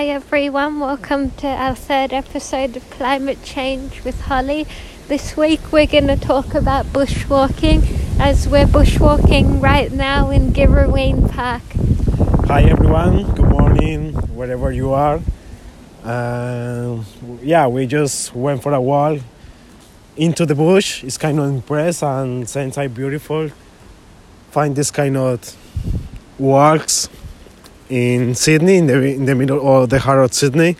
Hi everyone, welcome to our third episode of Climate Change with Holly. This week we're going to talk about bushwalking as we're bushwalking right now in Girrawheen Park. Hi everyone, good morning, wherever you are. Uh, yeah, we just went for a walk into the bush. It's kind of impressed and since beautiful. Find this kind of walks in Sydney, in the in the middle of the heart of Sydney.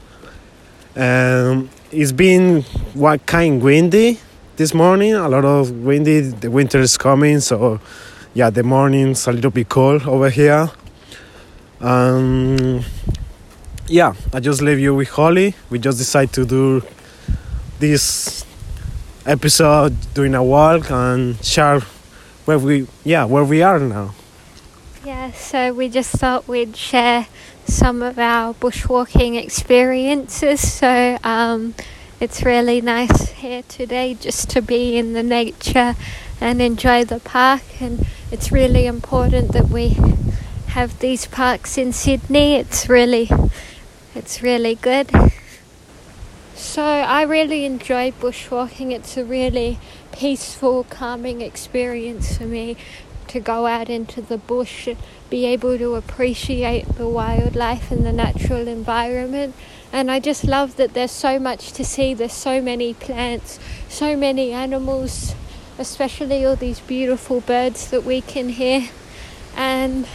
Um, it's been what kind windy this morning. A lot of windy. The winter is coming, so yeah, the morning's a little bit cold over here. Um, yeah, I just leave you with Holly. We just decided to do this episode doing a walk and share where we yeah where we are now. So we just thought we'd share some of our bushwalking experiences. So um, it's really nice here today just to be in the nature and enjoy the park. And it's really important that we have these parks in Sydney. It's really, it's really good. So I really enjoy bushwalking. It's a really peaceful, calming experience for me to go out into the bush, and be able to appreciate the wildlife and the natural environment. And I just love that there's so much to see. There's so many plants, so many animals, especially all these beautiful birds that we can hear. And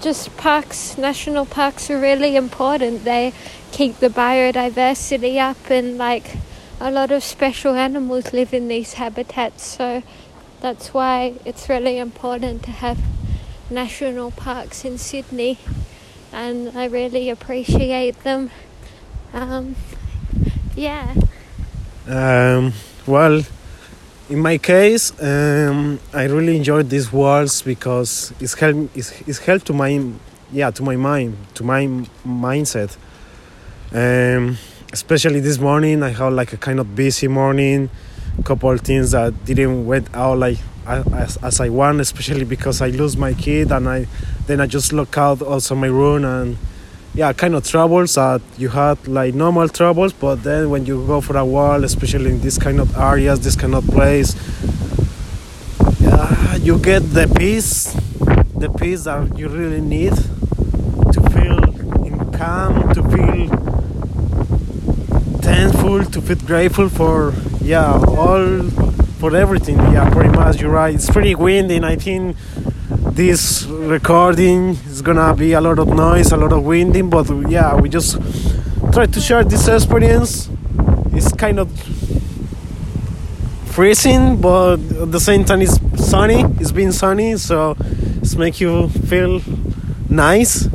just parks, national parks are really important. They keep the biodiversity up, and like a lot of special animals live in these habitats. So that's why it's really important to have national parks in Sydney, and I really appreciate them. Um, yeah. Um, well, in my case, um, I really enjoyed these walks because it's helped. It's, it's helped to my yeah to my mind to my mindset. Um, especially this morning, I had like a kind of busy morning couple things that didn't went out like as, as I want, especially because I lose my kid and I then I just look out also my room and yeah, kind of troubles that you had like normal troubles, but then when you go for a walk, especially in this kind of areas, this kind of place, yeah, you get the peace, the peace that you really need to feel in calm, to feel thankful, to feel grateful for yeah, all for everything. Yeah, pretty much. You're right. It's pretty windy, and I think this recording is gonna be a lot of noise, a lot of winding. But yeah, we just try to share this experience. It's kind of freezing, but at the same time, it's sunny. It's been sunny, so it's make you feel nice.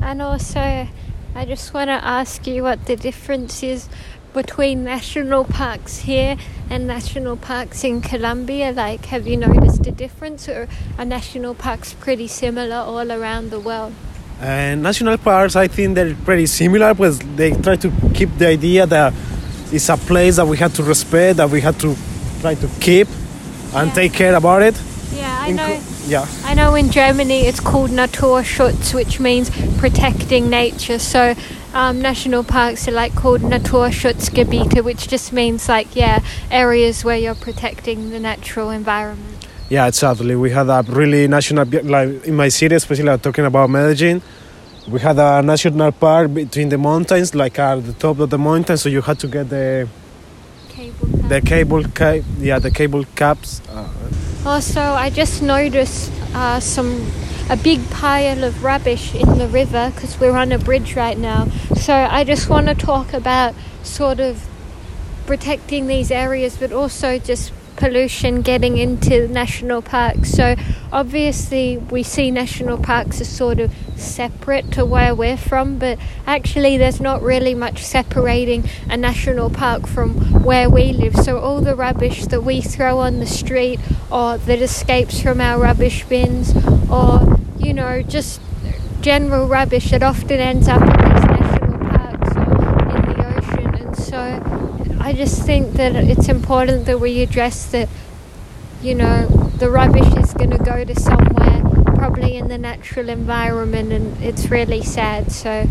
And also, I just want to ask you what the difference is between national parks here and national parks in Colombia? Like, have you noticed a difference, or are national parks pretty similar all around the world? Uh, national parks, I think they're pretty similar, because they try to keep the idea that it's a place that we have to respect, that we have to try to keep and yeah. take care about it. I know. Yeah. I know in Germany it's called Naturschutz, which means protecting nature. So um, national parks are like called Naturschutzgebiete, which just means like yeah areas where you're protecting the natural environment. Yeah, exactly. We had a really national like in my city, especially I'm talking about Medellin. We had a national park between the mountains, like at the top of the mountain, so you had to get the cable the cable ca- yeah the cable caps. Uh, also, I just noticed uh, some a big pile of rubbish in the river because we're on a bridge right now. So I just want to talk about sort of protecting these areas, but also just pollution getting into national parks. So obviously we see national parks as sort of separate to where we're from, but actually there's not really much separating a national park from where we live. So all the rubbish that we throw on the street or that escapes from our rubbish bins or you know just general rubbish it often ends up in these national parks or in the ocean and so I just think that it's important that we address that, you know, the rubbish is going to go to somewhere, probably in the natural environment, and it's really sad. So,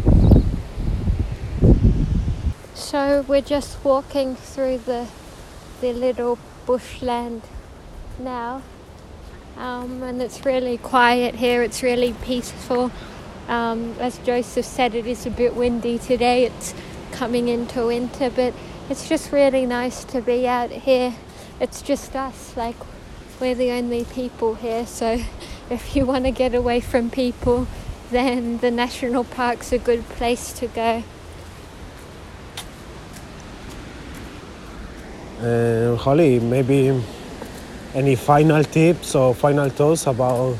So we're just walking through the the little bushland now, um, and it's really quiet here. It's really peaceful. Um, as Joseph said, it is a bit windy today. It's coming into winter, but it's just really nice to be out here. It's just us, like we're the only people here. So if you want to get away from people, then the national park's a good place to go. Uh, Holly, maybe any final tips or final thoughts about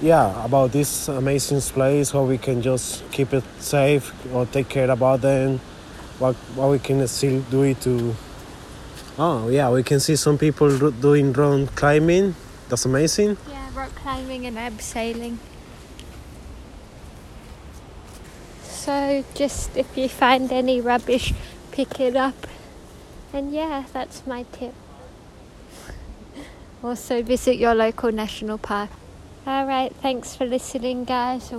yeah about this amazing place how we can just keep it safe or take care about them what what we can still do it to oh yeah we can see some people doing rock climbing that's amazing Yeah, rock climbing and abseiling. So just if you find any rubbish, pick it up. And yeah, that's my tip. Also visit your local national park. Alright, thanks for listening guys.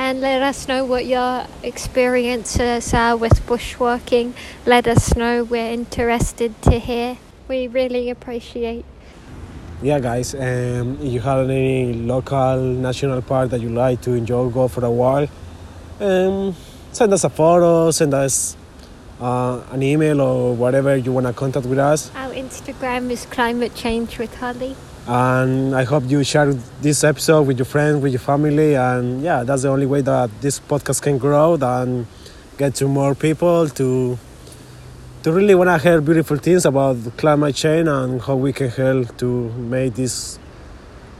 And- let us know what your experiences are with bushwalking. Let us know, we're interested to hear. We really appreciate yeah guys um, if you have any local national park that you like to enjoy go for a while um, send us a photo send us uh, an email or whatever you want to contact with us Our Instagram is Climate Change with Holly. And i hope you share this episode with your friends with your family and yeah that's the only way that this podcast can grow and get to more people to to really want to hear beautiful things about climate change and how we can help to make this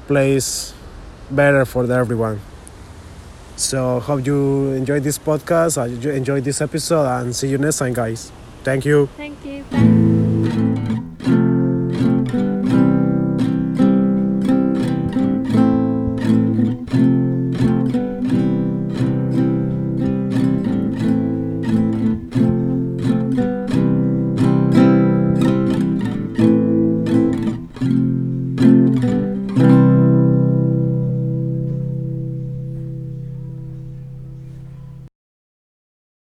place better for everyone so hope you enjoyed this podcast uh, I enjoyed this episode and see you next time guys thank you Thank you. Bye.